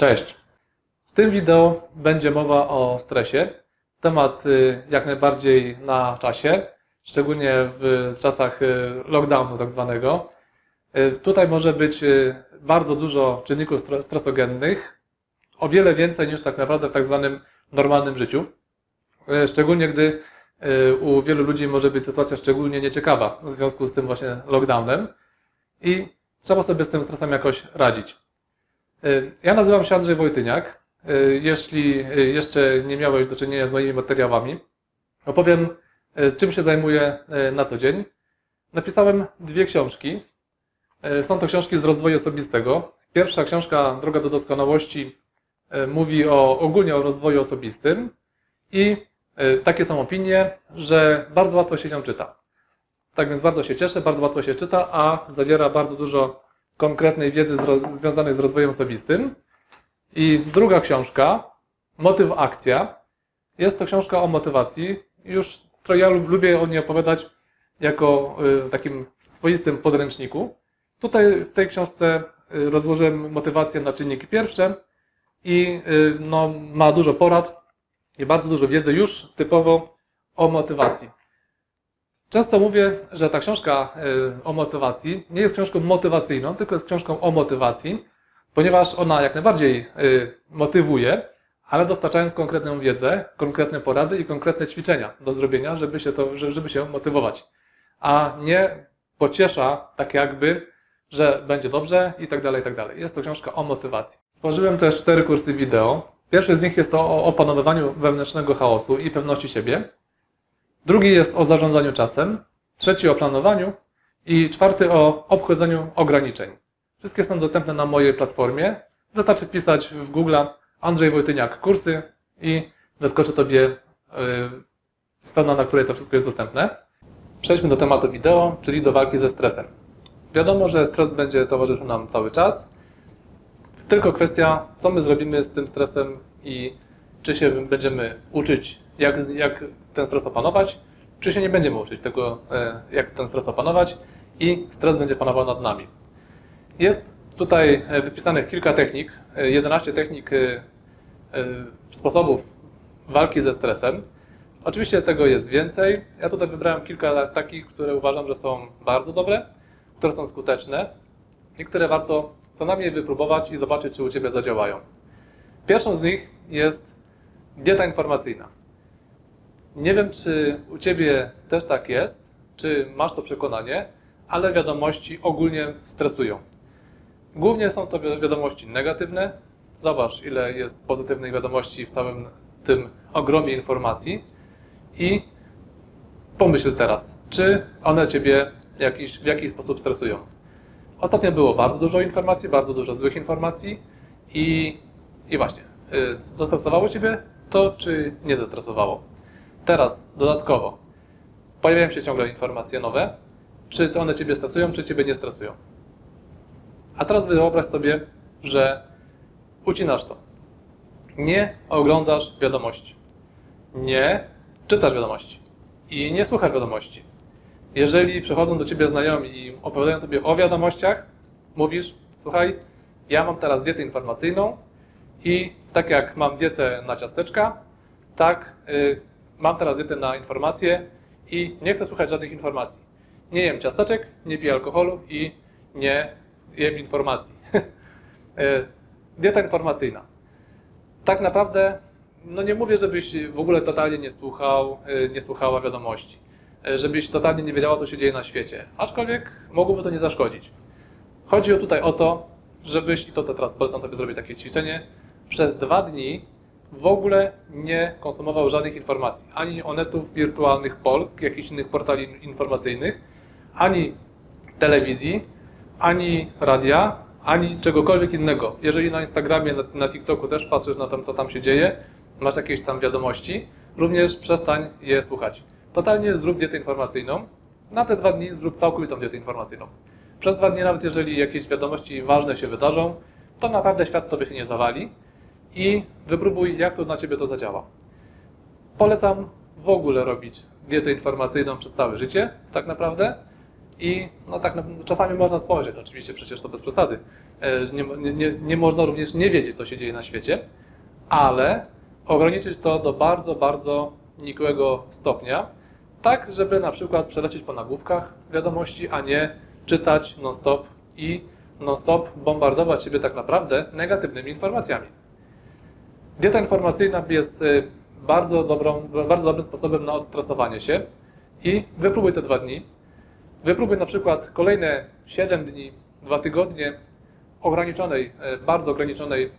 Cześć. W tym wideo będzie mowa o stresie. Temat y, jak najbardziej na czasie, szczególnie w czasach y, lockdownu tak zwanego. Y, Tutaj może być bardzo dużo czynników stre- stresogennych, o wiele więcej niż tak naprawdę w tak zwanym normalnym życiu. Szczególnie gdy u wielu ludzi może być sytuacja szczególnie nieciekawa w związku z tym właśnie lockdownem i trzeba sobie z tym stresem jakoś radzić. Y, Ja nazywam się Andrzej Wojtyniak. Y, Jeśli y, jeszcze nie miałeś do czynienia z moimi materiałami, opowiem, czym się zajmuję na co dzień. Napisałem dwie książki. Są to książki z rozwoju osobistego. Pierwsza książka, Droga do doskonałości, mówi o, ogólnie o rozwoju osobistym i takie są opinie, że bardzo łatwo się ją czyta. Tak więc bardzo się cieszę, bardzo łatwo się czyta, a zawiera bardzo dużo konkretnej wiedzy z związanej z rozwojem osobistym. I druga książka, Motyw Akcja, jest to książka o motywacji. Już to ja lub- lubię o niej opowiadać jako y, takim swoistym podręczniku. Tutaj w tej książce y, rozłożyłem motywację na czynniki pierwsze i y, no, ma dużo porad i bardzo dużo wiedzy już typowo o motywacji. Często mówię, że ta książka y, o motywacji nie jest książką motywacyjną, tylko jest książką o motywacji, ponieważ ona jak najbardziej y, motywuje, ale dostarczając konkretną wiedzę, konkretne porady i konkretne ćwiczenia do zrobienia, żeby się, to, że- żeby się motywować. A nie pociesza tak jakby, że będzie dobrze i tak dalej, i tak dalej. Jest to książka o motywacji. Stworzyłem też cztery kursy wideo. Pierwszy z nich jest to o opanowywaniu wewnętrznego chaosu i pewności siebie. Drugi jest o zarządzaniu czasem, trzeci o planowaniu i czwarty o obchodzeniu ograniczeń. Wszystkie są dostępne na mojej platformie. Wystarczy wpisać w Google Andrzej Wojtyniak kursy i wyskoczy Tobie yy, strona, na której to wszystko jest dostępne. Przejdźmy do tematu wideo, czyli do walki ze stresem. Wiadomo, że stres będzie towarzyszył nam cały czas. Tylko kwestia, co my zrobimy z tym stresem i czy się będziemy uczyć, jak, jak ten stres opanować, czy się nie będziemy uczyć tego, e, jak ten stres opanować i stres będzie panował nad nami. Jest tutaj e, wypisanych kilka technik, e, 11 technik, e, e, sposobów walki ze stresem. Oczywiście tego jest więcej. Ja tutaj wybrałem kilka takich, które uważam, że są bardzo dobre, które są skuteczne i które warto co najmniej wypróbować i zobaczyć, czy u Ciebie zadziałają. Pierwszą z nich jest dieta informacyjna. Nie wiem, czy u Ciebie też tak jest, czy masz to przekonanie, ale wiadomości ogólnie stresują. Głównie są to wi- wiadomości negatywne. Zobacz, ile jest pozytywnych wiadomości w całym tym ogromie informacji i pomyśl teraz, czy one Ciebie jakiś, w jakiś sposób stresują. Ostatnio było bardzo dużo informacji, bardzo dużo złych informacji i, i właśnie, y, zestresowało Ciebie to, czy nie zestresowało? Teraz dodatkowo pojawiają się ciągle informacje nowe, czy one Ciebie stresują, czy Ciebie nie stresują. A teraz wyobraź sobie, że ucinasz to. Nie oglądasz wiadomości. Nie czytasz wiadomości. I nie słuchasz wiadomości. Jeżeli przychodzą do Ciebie znajomi i opowiadają Tobie o wiadomościach, mówisz, słuchaj, ja mam teraz dietę informacyjną i tak jak mam dietę na ciasteczka, tak y, mam teraz dietę na informacje i nie chcę słuchać żadnych informacji. Nie jem ciasteczek, nie piję alkoholu i nie jem informacji. Y, dieta informacyjna. Tak naprawdę, no nie mówię, żebyś w ogóle totalnie nie słuchał, y, nie słuchała wiadomości, y, żebyś totalnie nie wiedziała, co się dzieje na świecie, aczkolwiek mogłoby to nie zaszkodzić. Chodzi tutaj o to, żebyś, i to, teraz polecam Tobie zrobić takie ćwiczenie, przez dwa dni w ogóle nie konsumował żadnych informacji, ani onetów wirtualnych Polsk, jakichś innych portali informacyjnych, ani telewizji, ani radia, ani czegokolwiek innego. Jeżeli na Instagramie, na, na TikToku też patrzysz na to, co tam się dzieje, masz jakieś tam wiadomości, również przestań je słuchać. Totalnie zrób dietę informacyjną. Na te dwa dni zrób całkowitą dietę informacyjną. Przez dwa dni, nawet jeżeli jakieś wiadomości ważne się wydarzą, to naprawdę świat tobie się nie zawali i wypróbuj, jak to na ciebie to zadziała. Polecam w ogóle robić dietę informacyjną przez całe życie, tak naprawdę. I no tak, czasami można spojrzeć, oczywiście przecież to bez przesady, e, nie, nie, nie, nie można również nie wiedzieć, co się dzieje na świecie, ale ograniczyć to do bardzo, bardzo nikłego stopnia, tak żeby na przykład przelecieć po nagłówkach wiadomości, a nie czytać non-stop i non-stop bombardować siebie tak naprawdę negatywnymi informacjami. Dieta informacyjna jest y, bardzo, dobrą, bardzo dobrym sposobem na odstresowanie się i wypróbuj te dwa dni. Wypróbuj na przykład kolejne 7 dni, 2 tygodnie ograniczonej, y, bardzo ograniczonej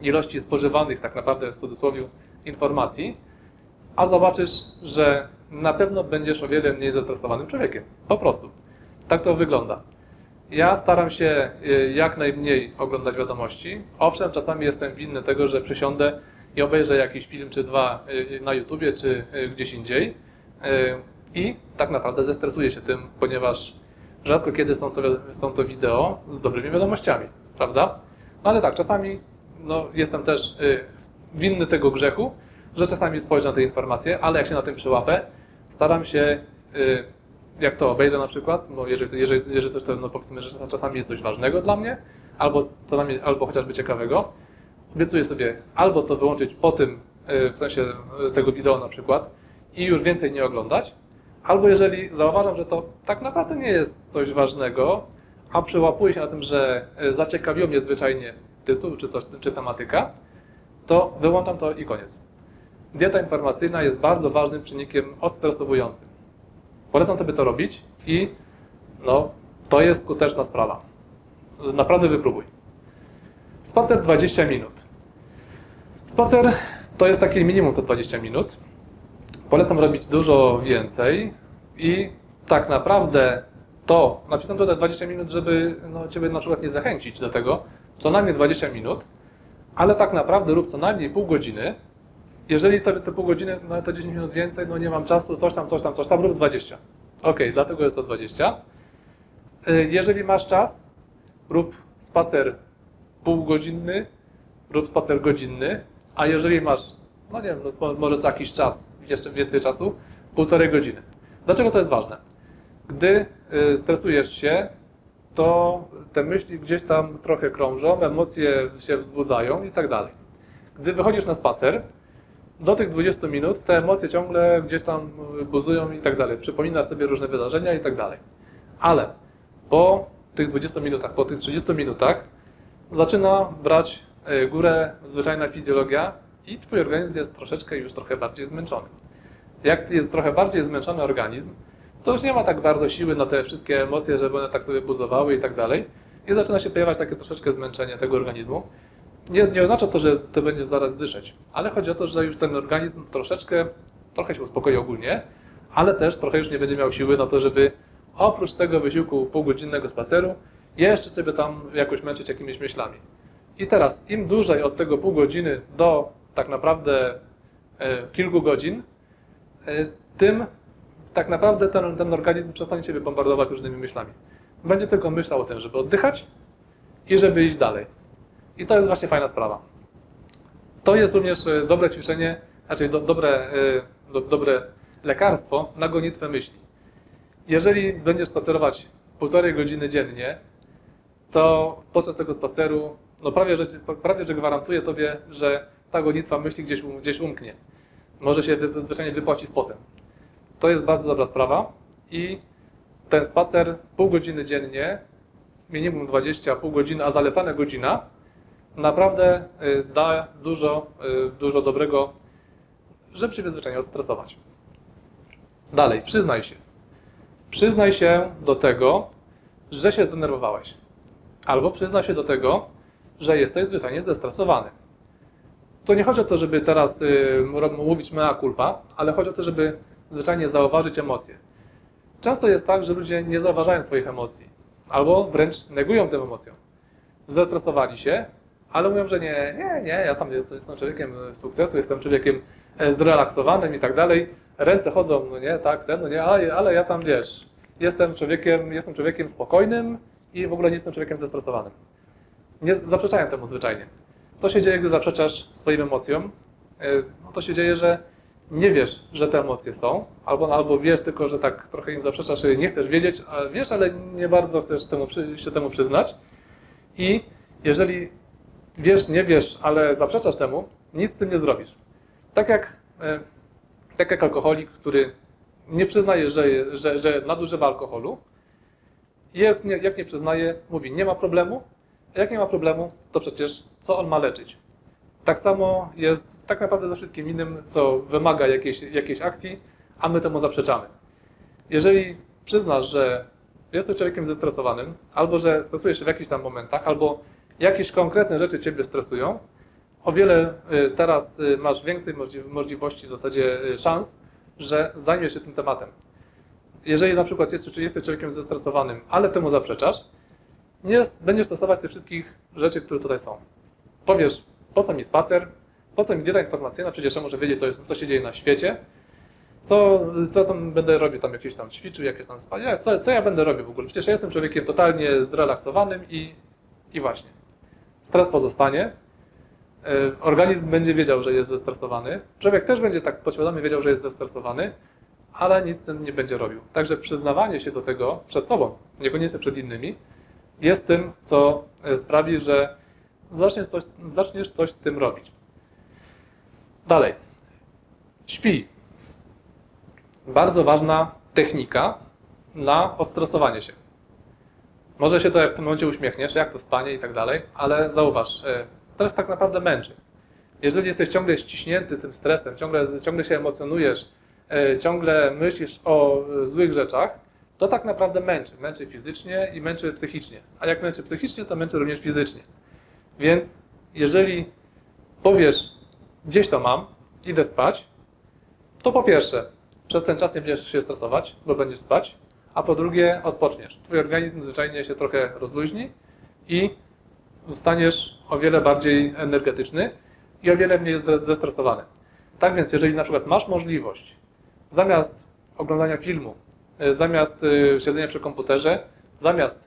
ilości spożywanych tak naprawdę w cudzysłowie informacji, a zobaczysz, że na pewno będziesz o wiele mniej zestresowanym człowiekiem. Po prostu. Tak to wygląda. Ja staram się y, jak najmniej oglądać wiadomości. Owszem, czasami jestem winny tego, że przysiądę i obejrzę jakiś film czy dwa y, na YouTubie czy y, gdzieś indziej i tak naprawdę zestresuję się tym, ponieważ rzadko kiedy są to, są to wideo z dobrymi wiadomościami, prawda? No ale tak, czasami no, jestem też winny tego grzechu, że czasami spojrzę na te informacje, ale jak się na tym przyłapę, staram się jak to obejrzę na przykład, bo jeżeli, jeżeli, jeżeli coś to no powiedzmy, że czasami jest coś ważnego dla mnie, albo, co dla mnie, albo chociażby ciekawego, obiecuję sobie albo to wyłączyć po tym, y, w sensie y, tego wideo na przykład i już więcej nie oglądać, albo jeżeli zauważam, że to tak naprawdę nie jest coś ważnego, a przyłapuję się na tym, że y, zaciekawiło mnie zwyczajnie tytuł czy, coś, czy tematyka, to wyłączam to i koniec. Dieta informacyjna jest bardzo ważnym czynnikiem odstresowującym. Polecam Tobie to robić i no, to jest skuteczna sprawa. Naprawdę wypróbuj. Spacer 20 minut. Spacer to jest takie minimum to 20 minut. Polecam robić dużo więcej i tak naprawdę to, napisałem tutaj 20 minut, żeby no, Ciebie na przykład nie zachęcić do tego, co najmniej 20 minut, ale tak naprawdę rób co najmniej pół godziny, jeżeli te pół godziny, no to 10 minut więcej, no nie mam czasu, coś tam, coś tam, coś tam, rób 20. Ok, dlatego jest to 20. Y, jeżeli masz czas, rób spacer półgodzinny, rób spacer godzinny, a jeżeli masz, no nie wiem, no może co jakiś czas, jeszcze więcej czasu, półtorej godziny. Dlaczego to jest ważne? Gdy y, stresujesz się, to te myśli gdzieś tam trochę krążą, emocje się wzbudzają i tak dalej. Gdy wychodzisz na spacer, do tych 20 minut te emocje ciągle gdzieś tam buzują i tak dalej. Przypominasz sobie różne wydarzenia i tak dalej. Ale po tych 20 minutach, po tych 30 minutach zaczyna brać e, górę zwyczajna fizjologia i Twój organizm jest troszeczkę już trochę bardziej zmęczony. Jak jest trochę bardziej zmęczony organizm, to już nie ma tak bardzo siły na te wszystkie emocje, żeby one tak sobie buzowały i tak dalej. I zaczyna się pojawiać takie troszeczkę zmęczenie tego organizmu nie, nie oznacza to, że to będzie zaraz dyszeć, ale chodzi o to, że już ten organizm troszeczkę, trochę się uspokoi ogólnie, ale też trochę już nie będzie miał siły na to, żeby oprócz tego wysiłku półgodzinnego spaceru jeszcze sobie tam jakoś męczyć jakimiś myślami. I teraz im dłużej od tego pół godziny do tak naprawdę e, kilku godzin, e, tym tak naprawdę ten, ten organizm przestanie się bombardować różnymi myślami. Będzie tylko myślał o tym, żeby oddychać i żeby iść dalej. I to jest właśnie fajna sprawa. To jest również e, dobre ćwiczenie, znaczy do, dobre, e, do, dobre lekarstwo na gonitwę myśli. Jeżeli będziesz spacerować półtorej godziny dziennie, to podczas tego spaceru, no prawie że, prawie, że gwarantuję Tobie, że ta gonitwa myśli gdzieś, gdzieś umknie. Może się zwyczajnie wypłaci z potem. To jest bardzo dobra sprawa i ten spacer pół godziny dziennie, minimum 20, pół godziny, a zalecana godzina, naprawdę y, da dużo, y, dużo dobrego, żeby się zwyczajnie odstresować. Dalej, przyznaj się. Przyznaj się do tego, że się zdenerwowałeś. Albo przyznaj się do tego, że jesteś zwyczajnie zestresowany. To nie chodzi o to, żeby teraz y, mówić mea culpa, ale chodzi o to, żeby zwyczajnie zauważyć emocje. Często jest tak, że ludzie nie zauważają swoich emocji, albo wręcz negują tym emocjom. Zestresowali się, ale mówią, że nie, nie, nie, ja tam jestem człowiekiem sukcesu, jestem człowiekiem e, zrelaksowanym i tak dalej. Ręce chodzą, no nie, tak, ten, no nie, ale, ale ja tam wiesz, jestem człowiekiem, jestem człowiekiem spokojnym i w ogóle nie jestem człowiekiem zestresowanym. Nie zaprzeczają temu zwyczajnie. Co się dzieje, gdy zaprzeczasz swoim emocjom? E, no to się dzieje, że nie wiesz, że te emocje są, albo, albo wiesz tylko, że tak trochę im zaprzeczasz, nie chcesz wiedzieć, a wiesz, ale nie bardzo chcesz temu, się temu przyznać. I jeżeli wiesz, nie wiesz, ale zaprzeczasz temu, nic z tym nie zrobisz. Tak jak, e, tak jak alkoholik, który nie przyznaje, że, że, że nadużywa alkoholu, jak nie, jak nie przyznaje, mówi, nie ma problemu, a jak nie ma problemu, to przecież co on ma leczyć? Tak samo jest tak naprawdę ze wszystkim innym, co wymaga jakiejś, jakiejś akcji, a my temu zaprzeczamy. Jeżeli przyznasz, że jesteś człowiekiem zestresowanym, albo że stresujesz się w jakichś tam momentach, albo jakieś konkretne rzeczy Ciebie stresują, o wiele y, teraz y, masz więcej możli- możliwości, w zasadzie y, szans, że zajmiesz się tym tematem. Jeżeli na przykład jesteś, jesteś człowiekiem zestresowanym, ale temu zaprzeczasz, nie będziesz stosować tych wszystkich rzeczy, które tutaj są. Powiesz, po co mi spacer, po co mi dieta informacyjna, przecież ja muszę wiedzieć, co, co się dzieje na świecie, co, co tam będę robił, tam jakieś tam ćwiczył, jakieś tam spać, co, co ja będę robił w ogóle. Przecież ja jestem człowiekiem totalnie zrelaksowanym i, i właśnie. Stres pozostanie, e, organizm będzie wiedział, że jest zestresowany, człowiek też będzie tak podświadomie wiedział, że jest zestresowany, ale nic z tym nie będzie robił. Także przyznawanie się do tego przed sobą, niekoniecznie przed innymi, jest tym, co e, sprawi, że zaczniesz coś, zaczniesz coś z tym robić. Dalej. Śpi. Bardzo ważna technika na odstresowanie się. Może się to w tym momencie uśmiechniesz, jak to spanie i tak dalej, ale zauważ, e, stres tak naprawdę męczy. Jeżeli jesteś ciągle ściśnięty tym stresem, ciągle, ciągle się emocjonujesz, e, ciągle myślisz o e, złych rzeczach, to tak naprawdę męczy. Męczy fizycznie i męczy psychicznie. A jak męczy psychicznie, to męczy również fizycznie. Więc jeżeli powiesz, gdzieś to mam, idę spać, to po pierwsze, przez ten czas nie będziesz się stresować, bo będziesz spać, a po drugie, odpoczniesz. Twój organizm zwyczajnie się trochę rozluźni i staniesz o wiele bardziej energetyczny i o wiele mniej zestresowany. Tak więc, jeżeli na przykład masz możliwość, zamiast oglądania filmu, y, zamiast y, siedzenia przy komputerze, zamiast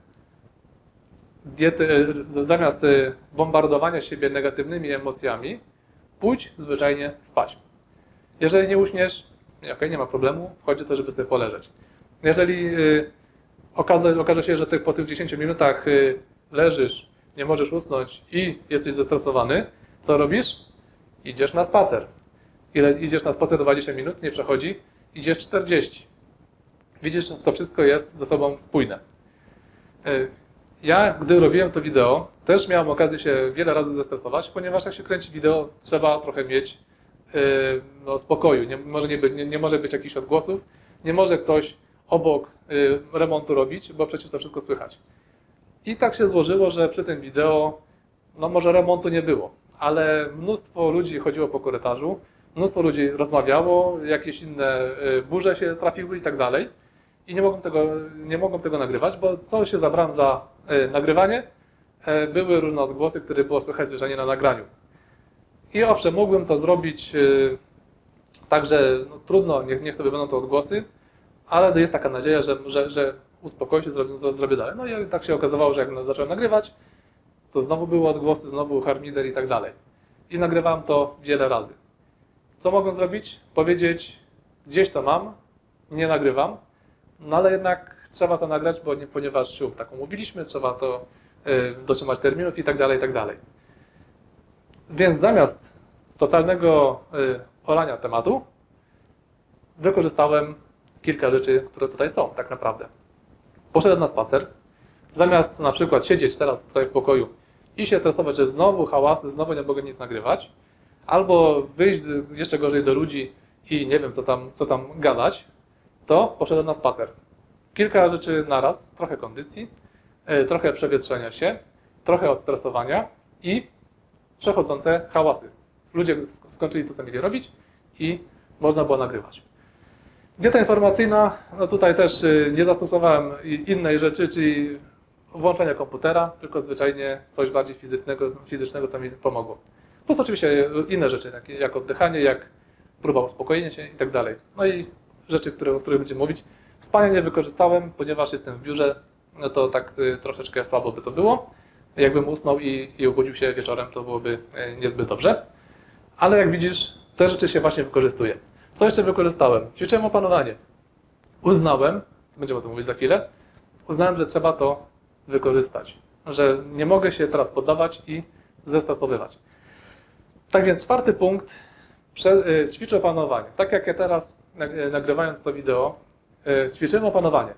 diety, z- zamiast bombardowania siebie negatywnymi emocjami, pójdź zwyczajnie spać. Jeżeli nie uśniesz, nie, okej, nie ma problemu, chodzi o to, żeby sobie poleżeć. Jeżeli y, okaże, okaże się, że ty po tych 10 minutach y, leżysz, nie możesz usnąć i jesteś zestresowany, co robisz? Idziesz na spacer. Ile idziesz na spacer 20 minut, nie przechodzi, idziesz 40. Widzisz, to wszystko jest ze sobą spójne. Y, Ja, gdy robiłem to wideo, też miałem okazję się wiele razy zestresować, ponieważ jak się kręci wideo, trzeba trochę mieć no, spokoju. Nie może, nie, nie, nie może być jakichś odgłosów, nie może ktoś obok yy, remontu robić, bo przecież to wszystko słychać. I tak się złożyło, że przy tym wideo, no może remontu nie było, ale mnóstwo ludzi chodziło po korytarzu, mnóstwo ludzi rozmawiało, jakieś inne yy, burze się trafiły i tak dalej. I nie mogłem tego, nie mogłem tego nagrywać, bo co się zabrałem za e, nagrywanie, były różne odgłosy, które było słychać zwyczajnie na nagraniu. I owszem, mógłbym to zrobić e, tak, że no, trudno, niech, niech sobie będą to odgłosy, ale jest taka nadzieja, że, że, że uspokoi się, zrobię, zrobię dalej. No i tak się okazało, że jak zacząłem nagrywać, to znowu były odgłosy, znowu harmider i tak dalej. I nagrywałem to wiele razy. Co mogłem zrobić? Powiedzieć, gdzieś to mam, nie nagrywam, no ale jednak trzeba to nagrać, bo nie, ponieważ się tak umówiliśmy, trzeba to y, dotrzymać terminów i tak dalej, i tak dalej. Więc zamiast totalnego y, olania tematu, wykorzystałem kilka rzeczy, które tutaj są tak naprawdę. Poszedłem na spacer, zamiast na przykład siedzieć teraz tutaj w pokoju i się stresować, że znowu hałasy, znowu nie mogę nic nagrywać, albo wyjść jeszcze gorzej do ludzi i nie wiem, co tam, co tam gadać, to poszedłem na spacer. Kilka rzeczy naraz, trochę kondycji, e, trochę przewietrzenia się, trochę odstresowania i przechodzące hałasy. Ludzie sk- skończyli to, co mieli robić i można było nagrywać. Dieta informacyjna, no tutaj też y, nie zastosowałem innej rzeczy, czyli włączenia komputera, tylko zwyczajnie coś bardziej fizycznego, fizycznego co mi pomogło. Plus oczywiście inne rzeczy, takie jak oddychanie, jak próba uspokojenia się i tak dalej. No i rzeczy, które, o których będziemy mówić. Spania nie wykorzystałem, ponieważ jestem w biurze, no to tak y, troszeczkę słabo by to było. Jakbym usnął i, i obudził się wieczorem, to byłoby y, niezbyt dobrze. Ale jak widzisz, te rzeczy się właśnie wykorzystuje. Co jeszcze wykorzystałem? Ćwiczyłem opanowanie. Uznałem, będziemy o tym mówić za chwilę, uznałem, że trzeba to wykorzystać. że nie mogę się teraz poddawać i zestresowywać. Tak więc czwarty punkt, y, ćwiczę opanowanie. Tak jak ja teraz y, nagrywając to wideo, y, ćwiczyłem opanowanie.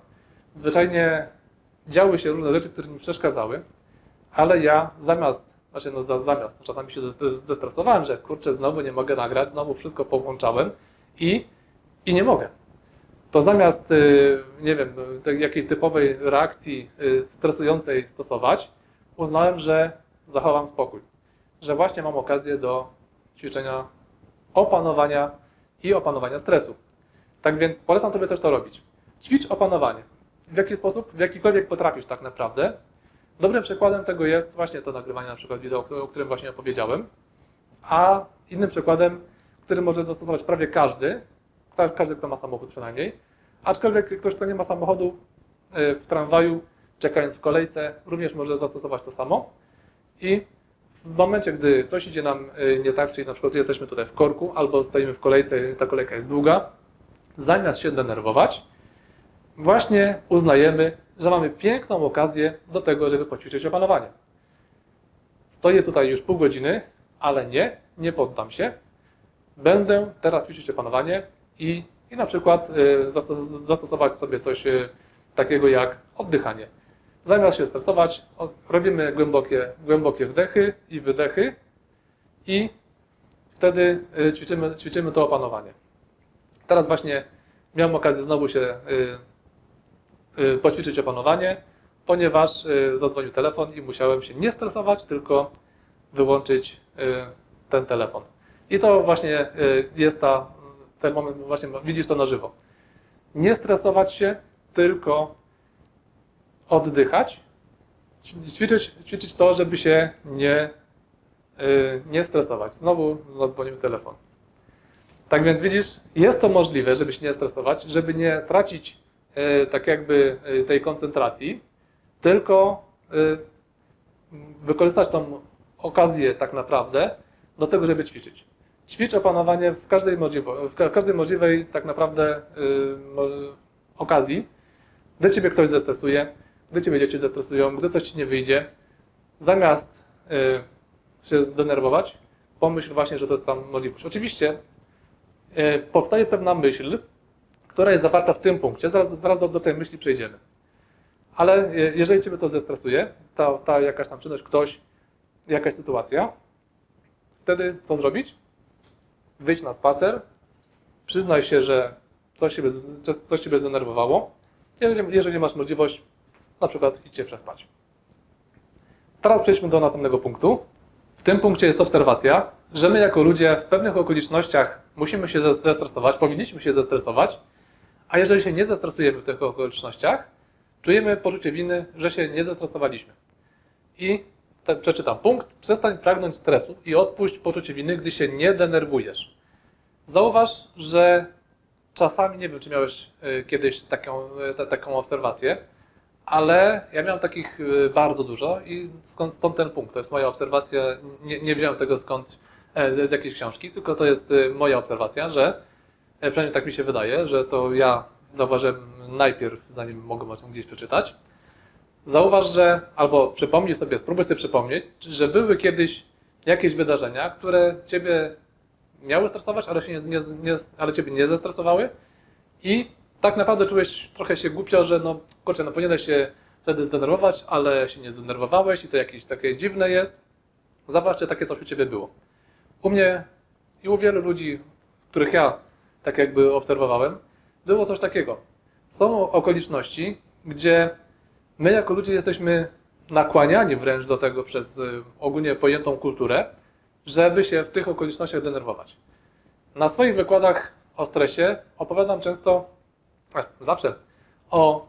Zwyczajnie działy się różne rzeczy, które mi przeszkadzały, ale ja zamiast, znaczy no za, zamiast, czasami się zes- zestresowałem, że kurczę, znowu nie mogę nagrać, znowu wszystko powłączałem i, i nie mogę. To zamiast, y, nie wiem, tej jakiejś typowej reakcji y, stresującej stosować, uznałem, że zachowam spokój. Że właśnie mam okazję do ćwiczenia opanowania i opanowania stresu. Tak więc polecam Tobie też to robić. Ćwicz opanowanie. W jaki sposób? W jakikolwiek potrafisz tak naprawdę. Dobrym przykładem tego jest właśnie to nagrywanie na przykład wideo, o którym właśnie opowiedziałem. A innym przykładem, który może zastosować prawie każdy, ka- każdy, kto ma samochód przynajmniej, aczkolwiek ktoś, kto nie ma samochodu y, w tramwaju, czekając w kolejce, również może zastosować to samo. I w momencie, gdy coś idzie nam y, nie tak, czyli na przykład jesteśmy tutaj w korku, albo stoimy w kolejce i ta kolejka jest długa, zamiast się denerwować, właśnie uznajemy, że mamy piękną okazję do tego, żeby poćwiczyć opanowanie. Stoję tutaj już pół godziny, ale nie, nie poddam się. Będę teraz ćwiczyć opanowanie i, i na przykład y, zastos- zastosować sobie coś y, takiego jak oddychanie. Zamiast się stresować, robimy głębokie, głębokie wdechy i wydechy i wtedy y, ćwiczymy, ćwiczymy to opanowanie. Teraz właśnie miałem okazję znowu się poćwiczyć opanowanie, ponieważ zadzwonił telefon i musiałem się nie stresować, tylko wyłączyć ten telefon. I to właśnie y, jest ta, ten moment, właśnie widzisz to na żywo. Nie stresować się, tylko oddychać, ćwiczyć, ćwiczyć to, żeby się nie, y, nie stresować. Znowu zadzwonił telefon. Tak więc widzisz, jest to możliwe, żeby się nie stresować, żeby nie tracić y, tak jakby tej koncentracji, tylko wykorzystać tą okazję tak naprawdę do tego, żeby ćwiczyć. Ćwicz opanowanie w każdej, możliwo, w ka- każdej możliwej tak naprawdę y, mo- okazji, gdy Ciebie ktoś zestresuje, gdy Ciebie dzieci zestresują, gdy coś Ci nie wyjdzie, zamiast y, się denerwować, pomyśl właśnie, że to jest tam możliwość. Oczywiście y, powstaje pewna myśl, która jest zawarta w tym punkcie, zaraz, zaraz do, do tej myśli przejdziemy. Ale jeżeli Ciebie to zestresuje, ta, ta jakaś tam czynność, ktoś, jakaś sytuacja, wtedy co zrobić? Wyjdź na spacer, przyznaj się, że coś coś- coś ciebie zdenerwowało. Jeżeli, jeżeli masz możliwość, na przykład idźcie przespać. Teraz przejdźmy do następnego punktu. W tym punkcie jest obserwacja, że my jako ludzie w pewnych okolicznościach musimy się zes- zestresować, powinniśmy się zestresować, a jeżeli się nie zestresujemy w tych okolicznościach, czujemy poczucie winy, że się nie zestresowaliśmy. I te, przeczytam punkt. Przestań pragnąć stresu i odpuść poczucie winy, gdy się nie denerwujesz. Zauważ, że czasami, nie wiem, czy miałeś y, kiedyś taką, y, ta- taką obserwację, ale ja miałem takich y, bardzo dużo i skąd stąd ten punkt? To jest moja obserwacja, nie, nie wziąłem tego skąd e, z, z jakiejś książki, tylko to jest moja obserwacja, że e, przynajmniej tak mi się wydaje, że to ja zauważyłem najpierw, zanim mogłem o tym gdzieś przeczytać. Zauważ, że, albo przypomnij sobie, spróbuj sobie przypomnieć, że były kiedyś jakieś wydarzenia, które Ciebie miały stresować, ale, się nie, nie, ale Ciebie nie zestresowały i tak naprawdę czułeś trochę się głupio, że no kurczę, no powinieneś się wtedy zdenerwować, ale się nie zdenerwowałeś i to jakieś takie dziwne jest. Zobacz, czy takie coś u Ciebie było. U mnie i u wielu ludzi, których ja tak jakby obserwowałem, było coś takiego. Są okoliczności, gdzie my jako ludzie jesteśmy nakłaniani wręcz do tego przez y, ogólnie pojętą kulturę, żeby się w tych okolicznościach denerwować. Na swoich wykładach o stresie opowiadam często, zawsze, o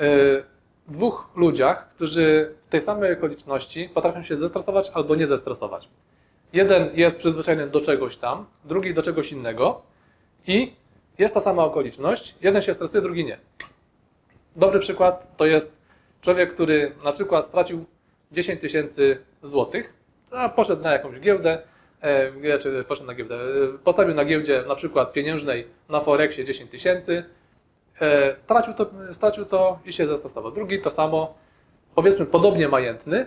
y, dwóch ludziach, którzy w tej samej okoliczności potrafią się zestresować albo nie zestresować. Jeden jest przyzwyczajony do czegoś tam, drugi do czegoś innego i jest ta sama okoliczność, jeden się stresuje, drugi nie. Dobry przykład to jest człowiek, który na przykład stracił 10 tysięcy złotych, a poszedł na jakąś giełdę, e, czy poszedł na giełdę, e, postawił na giełdzie na przykład pieniężnej na Forexie 10 tysięcy, e, stracił to, stracił to i się zastosował. Drugi to samo, powiedzmy podobnie majętny,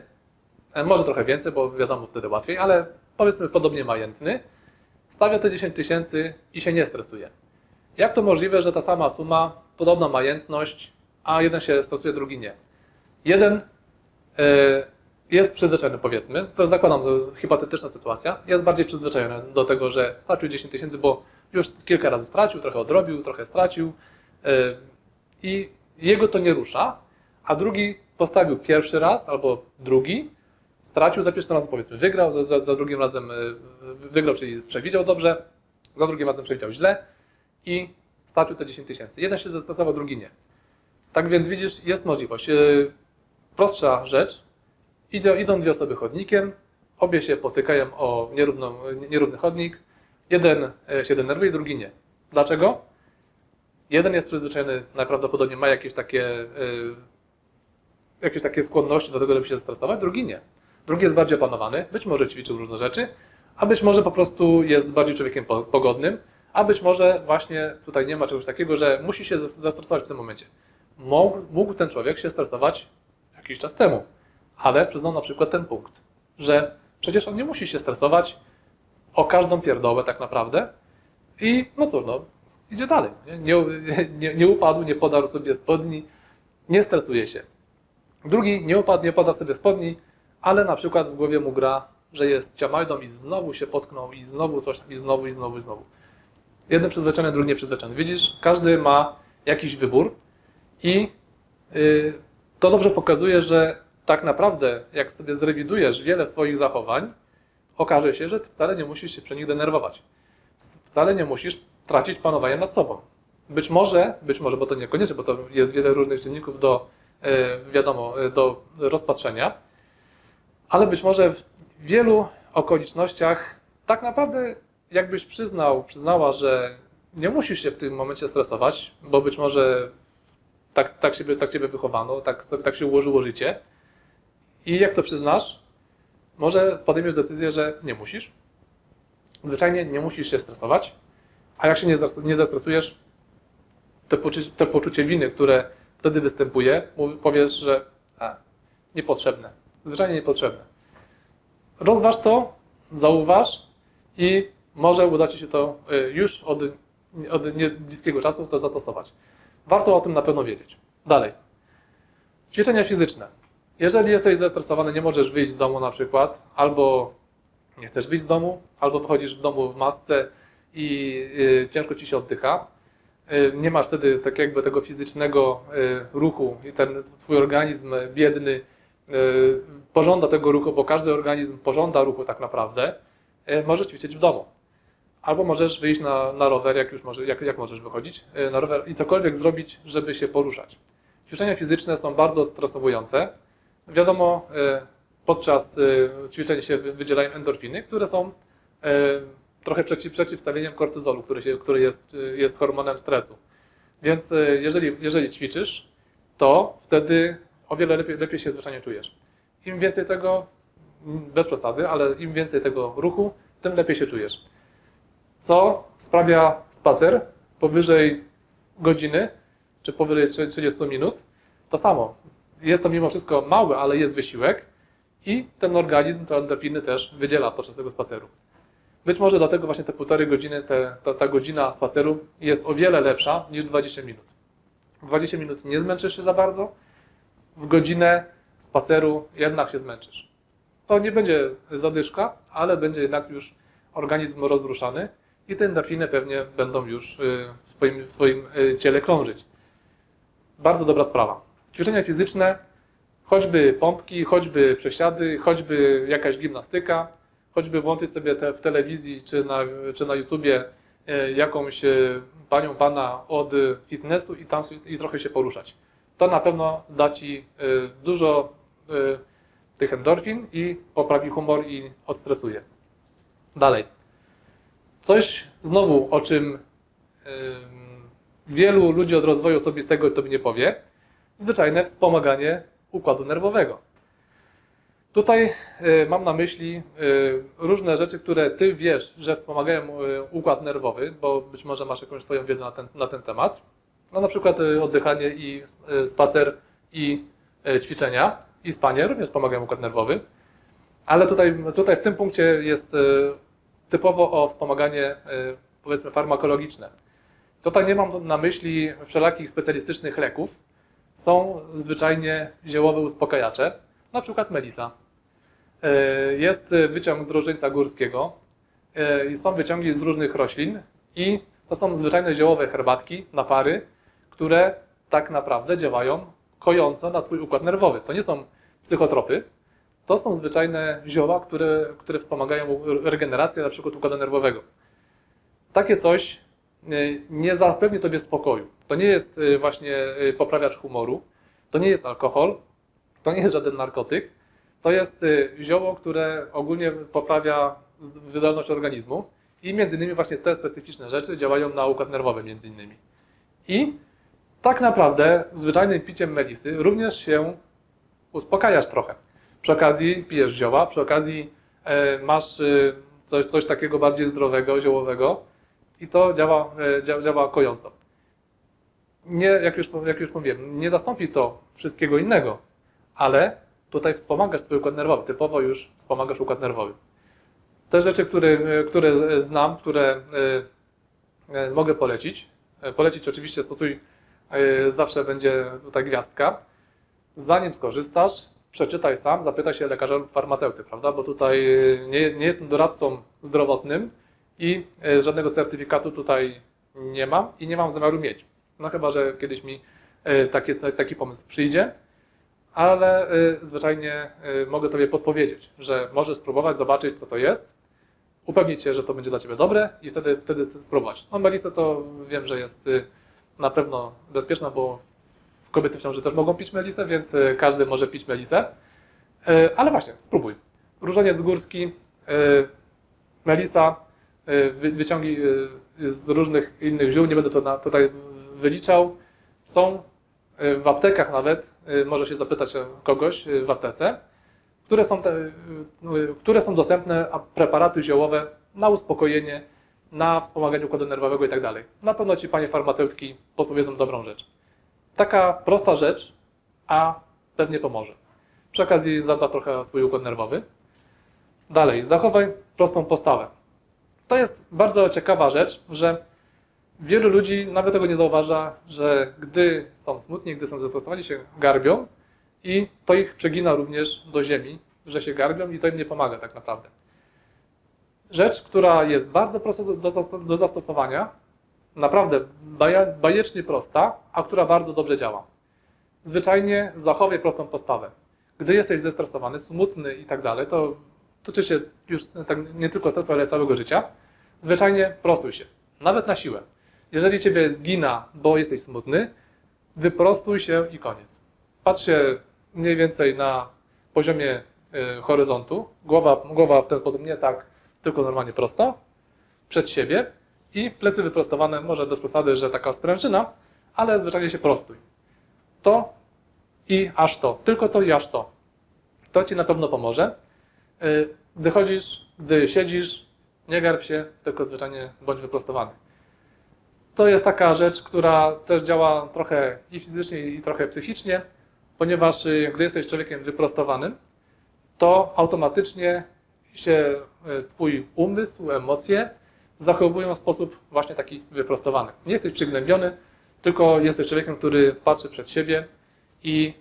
może trochę więcej, bo wiadomo wtedy łatwiej, ale powiedzmy podobnie majętny, stawia te 10 tysięcy i się nie stresuje. Jak to możliwe, że ta sama suma, podobna majętność, a jeden się stresuje, drugi nie? Jeden e, jest przyzwyczajony, powiedzmy, to zakładam, to hipotetyczna sytuacja, jest bardziej przyzwyczajony do tego, że stracił 10 tysięcy, bo już kilka razy stracił, trochę odrobił, trochę stracił e, i jego to nie rusza, a drugi postawił pierwszy raz albo drugi, stracił za pierwszym razem, powiedzmy, wygrał, za, za, drugim razem e, wygrał, czyli przewidział dobrze, za drugim razem przewidział źle i stracił te 10 tysięcy. Jeden się zestresował, drugi nie. Tak więc widzisz, jest możliwość. Prostsza rzecz, Idzie, idą dwie osoby chodnikiem, obie się potykają o nierówną, nierówny chodnik, jeden e, się denerwuje, drugi nie. Dlaczego? Jeden jest przyzwyczajony, najprawdopodobniej ma jakieś takie, e, jakieś takie skłonności do tego, żeby się stresować, drugi nie. Drugi jest bardziej opanowany, być może ćwiczył różne rzeczy, a być może po prostu jest bardziej człowiekiem po- pogodnym, a być może właśnie tutaj nie ma czegoś takiego, że musi się zastresować w tym momencie. Mógł, mógł ten człowiek się stresować jakiś czas temu, ale przyznał na przykład ten punkt, że przecież on nie musi się stresować o każdą pierdołę tak naprawdę i no cóż, no, idzie dalej. Nie, nie, nie, upadł, nie podarł sobie spodni, nie stresuje się. Drugi nie upadł, nie poda sobie spodni, ale na przykład w głowie mu gra, że jest ciamajdą i znowu się potknął i znowu coś tam, i znowu, i znowu, i znowu. Jeden przyzwyczajony, drugi nieprzyzwyczajony. Widzisz, każdy ma jakiś wybór i yy, to dobrze pokazuje, że tak naprawdę, jak sobie zrewidujesz wiele swoich zachowań, okaże się, że ty wcale nie musisz się przy nich denerwować. Wcale nie musisz tracić panowania nad sobą. Być może, być może, bo to niekoniecznie, bo to jest wiele różnych czynników do, e, wiadomo, e, do rozpatrzenia, ale być może w wielu okolicznościach tak naprawdę jakbyś przyznał, przyznała, że nie musisz się w tym momencie stresować, bo być może tak, tak, siebie, tak ciebie wychowano, tak, sobie- tak się ułożyło życie, i jak to przyznasz, może podejmiesz decyzję, że nie musisz. Zwyczajnie nie musisz się stresować, a jak się nie, nie zestresujesz, to, poczu- to poczucie winy, które wtedy występuje, powiesz, że a, niepotrzebne. Zwyczajnie niepotrzebne. Rozważ to, zauważ i może uda Ci się to y, już od, od czasu to zastosować. Warto o tym na pewno wiedzieć. Dalej. Ćwiczenia fizyczne. Jeżeli jesteś zestresowany, nie możesz wyjść z domu na przykład, albo nie chcesz wyjść z domu, albo wychodzisz w domu w masce i y, ciężko ci się oddycha, y, nie masz wtedy tak jakby tego fizycznego y, ruchu i ten twój organizm biedny y, pożąda tego ruchu, bo każdy organizm pożąda ruchu tak naprawdę, możesz ćwiczyć w domu. Albo możesz wyjść na, na rower, jak już może, jak, jak możesz wychodzić y, na rower i cokolwiek zrobić, żeby się poruszać. Ćwiczenia fizyczne są bardzo odstresowujące. Wiadomo, e, podczas e, ćwiczeń się wy- wydzielają endorfiny, które są e, trochę przeciw, przeciwstawieniem kortyzolu, który, się, który jest, e, jest hormonem stresu. Więc e, jeżeli, jeżeli ćwiczysz, to wtedy o wiele lepiej, lepiej się zwyczajnie czujesz. Im więcej tego, m, bez przesady, ale im więcej tego ruchu, tym lepiej się czujesz. Co sprawia spacer powyżej godziny, czy powyżej 30 minut, to samo. Jest to mimo wszystko mały, ale jest wysiłek i ten organizm, te endorfiny też wydziela podczas tego spaceru. Być może dlatego właśnie te półtorej godziny, te, ta, ta godzina spaceru jest o wiele lepsza niż 20 minut. W 20 minut nie zmęczysz się za bardzo, w godzinę spaceru jednak się zmęczysz. To nie będzie zadyszka, ale będzie jednak już organizm rozruszany i te endorfiny pewnie będą już y, w twoim, w twoim y, ciele krążyć. Bardzo dobra sprawa. Ćwiczenia fizyczne, choćby pompki, choćby przesiady, choćby jakaś gimnastyka, choćby włączyć sobie te, w telewizji czy na, czy na YouTubie e, jakąś panią, pana od fitnessu i tam i trochę się poruszać. To na pewno da Ci dużo tych endorfin i poprawi humor i odstresuje. Dalej. Coś znowu, o czym ym, wielu ludzi od rozwoju osobistego Tobie nie powie, zwyczajne wspomaganie układu nerwowego. Tutaj y, mam na myśli y, różne rzeczy, które Ty wiesz, że wspomagają y, układ nerwowy, bo być może masz jakąś swoją wiedzę na ten, na ten temat. No na przykład oddychanie i spacer i ćwiczenia. i spanie również wspomagają układ nerwowy, ale tutaj, tutaj w tym punkcie jest e, typowo o wspomaganie, e, powiedzmy, farmakologiczne. Tutaj nie mam na myśli wszelakich specjalistycznych leków. Są zwyczajnie ziołowe uspokajacze, na przykład melisa. E, Jest wyciąg z różańca górskiego i są wyciągi z różnych roślin i to są zwyczajne ziołowe herbatki, napary, które tak naprawdę działają kojąco na Twój układ nerwowy. To nie są psychotropy, to są zwyczajne zioła, które, które wspomagają regenerację na przykład układu nerwowego. Takie coś y, nie zapewni Tobie spokoju. To nie jest y, właśnie y, poprawiacz humoru, to nie jest alkohol, to nie jest żaden narkotyk, to jest zioło, które ogólnie poprawia wydolność organizmu i między innymi właśnie te specyficzne rzeczy działają na układ nerwowy między innymi. I tak naprawdę zwyczajnym piciem melisy również się uspokajasz trochę. Przy okazji pijesz zioła, przy okazji e, masz e, coś, coś takiego bardziej zdrowego, ziołowego i to działa, e, dzia, działa kojąco. Nie, jak już, jak już mówiłem, nie zastąpi to wszystkiego innego, ale tutaj wspomagasz swój układ nerwowy, typowo już wspomagasz układ nerwowy. Te rzeczy, które, które znam, które mogę polecić, polecić oczywiście stosuj, zawsze będzie tutaj gwiazdka, zanim skorzystasz, przeczytaj sam, zapytaj się lekarza lub farmaceuty, prawda? Bo tutaj y, nie, nie jestem doradcą zdrowotnym i y, żadnego certyfikatu tutaj nie mam i nie mam zamiaru mieć. No chyba, że kiedyś mi y, taki, taki pomysł przyjdzie, ale zwyczajnie mogę Tobie podpowiedzieć, że możesz spróbować, zobaczyć co to jest, upewnić się, że to będzie dla Ciebie dobre i wtedy, wtedy spróbować. No melisę to wiem, że jest na pewno bezpieczna, bo kobiety w ciąży też mogą pić melisę, więc y, każdy może pić melisę. Y, Ale właśnie, spróbuj. Różaniec górski, y, melisa, wy- wyciągi z różnych innych ziół, nie będę to tutaj wyliczał. Są w aptekach nawet, może się zapytać kogoś w aptece, które są, te, które są dostępne, preparaty ziołowe na uspokojenie, na wspomaganie układu nerwowego i tak dalej. Na pewno Ci panie farmaceutki podpowiedzą dobrą rzecz. Taka prosta rzecz, a pewnie pomoże. Przy okazji zadbasz trochę o swój układ nerwowy. Dalej, zachowaj prostą postawę. To jest bardzo ciekawa rzecz, że wielu ludzi nawet tego nie zauważa, że gdy są smutni, gdy są zestresowani, się garbią i to ich przegina również do ziemi, że się garbią i to im nie pomaga tak naprawdę. Rzecz, która jest bardzo prosta do, zastosowania, naprawdę bajecznie prosta, a która bardzo dobrze działa. Zwyczajnie zachowaj prostą postawę. Gdy jesteś zestresowany, smutny i tak dalej, to tyczy się już tak nie tylko stresu, ale całego życia. Zwyczajnie prostuj się, nawet na siłę. Jeżeli ciebie zgina, bo jesteś smutny, wyprostuj się i koniec. Patrz się mniej więcej na poziomie y, horyzontu, głowa, głowa w ten sposób nie tak, tylko normalnie prosto, przed siebie i plecy wyprostowane, może bez przesady, że taka sprężyna, ale zwyczajnie się prostuj. To i aż to, tylko to i aż to. To Ci na pewno pomoże. Gdy chodzisz, gdy siedzisz, nie garb się, tylko zwyczajnie bądź wyprostowany. To jest taka rzecz, która też działa trochę i fizycznie, i trochę psychicznie, ponieważ y, gdy jesteś człowiekiem wyprostowanym, to automatycznie się y, Twój umysł, emocje zachowują w sposób właśnie taki wyprostowany. Nie jesteś przygnębiony, tylko jesteś człowiekiem, który patrzy przed siebie i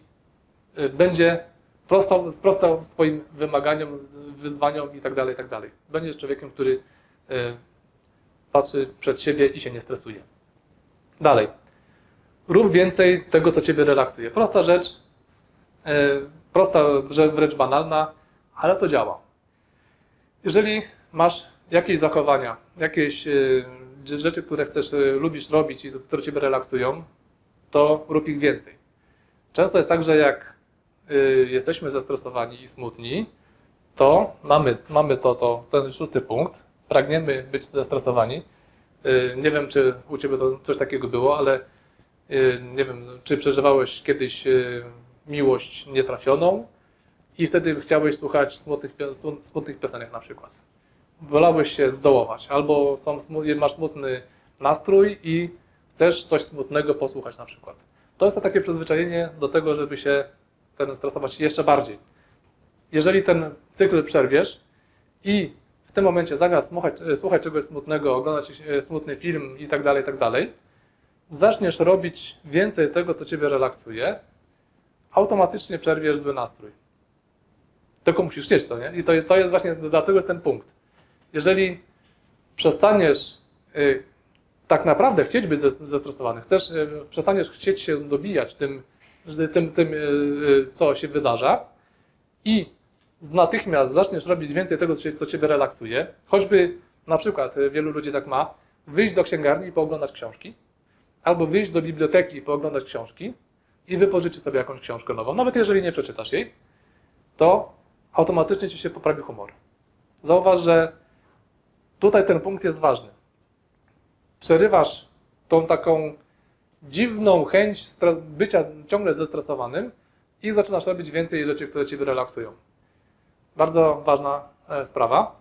y, będzie prostał, sprostał swoim wymaganiom, wyzwaniom itd. itd. Będziesz człowiekiem, który y, patrzy przed siebie i się nie stresuje. Dalej. Rób więcej tego, co Ciebie relaksuje. Prosta rzecz, y, prosta, wręcz banalna, ale to działa. Jeżeli masz jakieś zachowania, jakieś y, rzeczy, które chcesz, y, lubisz robić i które Ciebie relaksują, to rób ich więcej. Często jest tak, że jak y, jesteśmy zestresowani i smutni, to mamy, mamy to, to, ten szósty punkt, pragniemy być zestresowani. Nie wiem, czy u Ciebie to coś takiego było, ale nie wiem, czy przeżywałeś kiedyś miłość nietrafioną i wtedy chciałeś słuchać smutnych, smutnych piosenek na przykład. Wolałeś się zdołować, albo są, masz smutny nastrój i chcesz coś smutnego posłuchać na przykład. To jest to takie przyzwyczajenie do tego, żeby się ten stresować jeszcze bardziej. Jeżeli ten cykl przerwiesz i w tym momencie zamiast słuchać, słuchać czegoś smutnego, oglądać e, smutny film i tak dalej, tak dalej, zaczniesz robić więcej tego, co Ciebie relaksuje, automatycznie przerwiesz zły nastrój. Tylko musisz chcieć to, nie? I to, to jest właśnie, dlatego jest ten punkt. Jeżeli przestaniesz y, tak naprawdę chcieć być zes- zestresowany, chcesz, y, przestaniesz chcieć się dobijać tym, że- tym, tym y, y, co się wydarza i natychmiast zaczniesz robić więcej tego, co, co Ciebie relaksuje, choćby na przykład y, wielu ludzi tak ma, wyjść do księgarni i pooglądać książki, albo wyjść do biblioteki i pooglądać książki i wypożyczyć sobie jakąś książkę nową, nawet jeżeli nie przeczytasz jej, to automatycznie Ci się poprawi humor. Zauważ, że tutaj ten punkt jest ważny. Przerywasz tą taką dziwną chęć bycia ciągle zestresowanym i zaczynasz robić więcej rzeczy, które Cię relaksują. Bardzo ważna e, sprawa.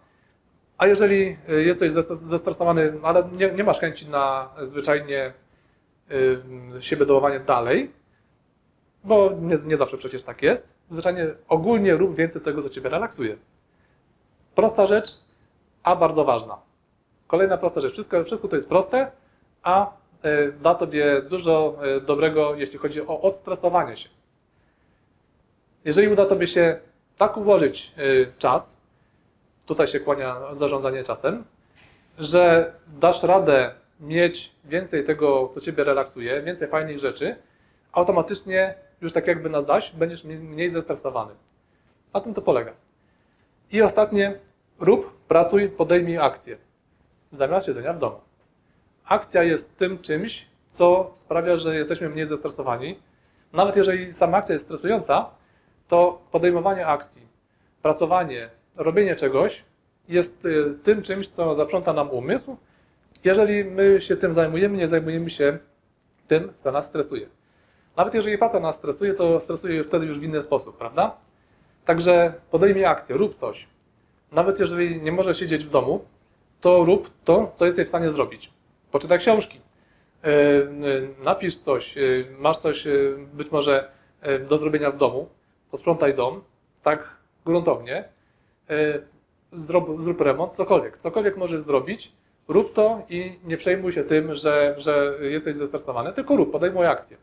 A jeżeli e, jesteś zes- zestresowany, ale nie, nie masz chęci na zwyczajnie y, siebie dołowanie dalej, bo nie, nie zawsze przecież tak jest, zwyczajnie ogólnie rób więcej tego, co Ciebie relaksuje. Prosta rzecz, a bardzo ważna. Kolejna prosta rzecz. Wszystko, wszystko to jest proste, a y, da Tobie dużo y, dobrego, jeśli chodzi o odstresowanie się. Jeżeli uda Tobie się tak ułożyć y, czas, tutaj się kłania zarządzanie czasem, że dasz radę mieć więcej tego, co Ciebie relaksuje, więcej fajnych rzeczy, automatycznie już tak jakby na zaś będziesz mniej zestresowany. Na tym to polega. I ostatnie, rób, pracuj, podejmij akcję. Zamiast siedzenia w domu. Akcja jest tym czymś, co sprawia, że jesteśmy mniej zestresowani. Nawet jeżeli sama akcja jest stresująca, to podejmowanie akcji, pracowanie, robienie czegoś jest y, tym czymś, co zaprząta nam umysł. Jeżeli my się tym zajmujemy, nie zajmujemy się tym, co nas stresuje. Nawet jeżeli praca nas stresuje, to stresuje wtedy już w inny sposób, prawda? Także podejmij akcję, rób coś. Nawet jeżeli nie możesz siedzieć w domu, to rób to, co jesteś w stanie zrobić. Poczytaj książki, yy, yy, napisz coś, yy, masz coś być może do zrobienia w domu, posprzątaj dom, tak gruntownie, zrób, zrób remont, cokolwiek. Cokolwiek możesz zrobić, rób to i nie przejmuj się tym, że, że jesteś zestresowany, tylko rób, podejmuj akcję.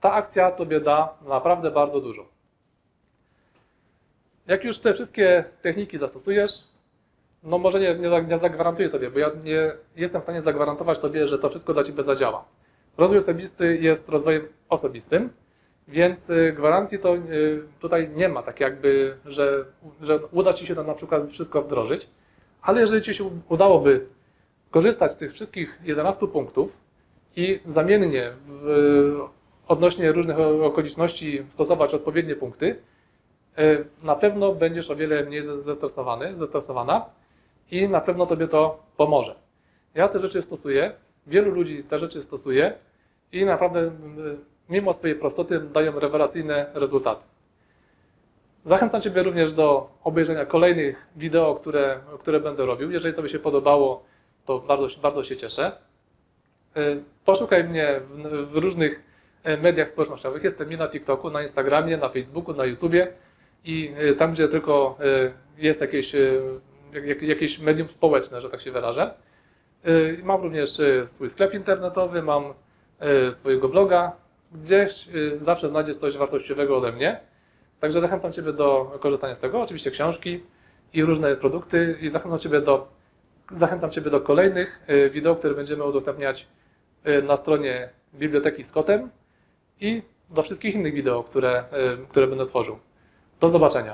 Ta akcja Tobie da naprawdę bardzo dużo. Jak już te wszystkie techniki zastosujesz, no może nie, nie, nie zagwarantuję Tobie, bo ja nie jestem w stanie zagwarantować Tobie, że to wszystko dla Ciebie zadziała. Rozwój osobisty jest rozwojem osobistym, więc y, gwarancji to y, tutaj nie ma, tak jakby, że, że uda Ci się to na przykład wszystko wdrożyć, ale jeżeli Ci się udałoby korzystać z tych wszystkich 11 punktów i zamiennie w, odnośnie różnych okoliczności stosować odpowiednie punkty, na pewno będziesz o wiele mniej ze- zestresowany, zestresowana i na pewno Tobie to pomoże. Ja te rzeczy stosuję, wielu ludzi te rzeczy stosuje i naprawdę y, mimo swojej prostoty dają rewelacyjne rezultaty. Zachęcam Ciebie również do obejrzenia kolejnych wideo, które, które będę robił. Jeżeli Tobie się podobało, to bardzo, bardzo się cieszę. Y, Poszukaj mnie w, w różnych e, mediach społecznościowych. Jestem i na TikToku, na Instagramie, na Facebooku, na YouTubie i y, tam, gdzie tylko y, jest jakieś, y, jak- jak- jakieś medium społeczne, że tak się wyrażę. Mam również swój sklep internetowy, mam swojego bloga. Gdzieś zawsze znajdziesz coś wartościowego ode mnie. Także zachęcam Ciebie do korzystania z tego. Oczywiście książki i różne produkty i zachęcam Ciebie do, zachęcam Ciebie do kolejnych wideo, które będziemy udostępniać na stronie Biblioteki z Kotem i do wszystkich innych wideo, które, które będę tworzył. Do zobaczenia.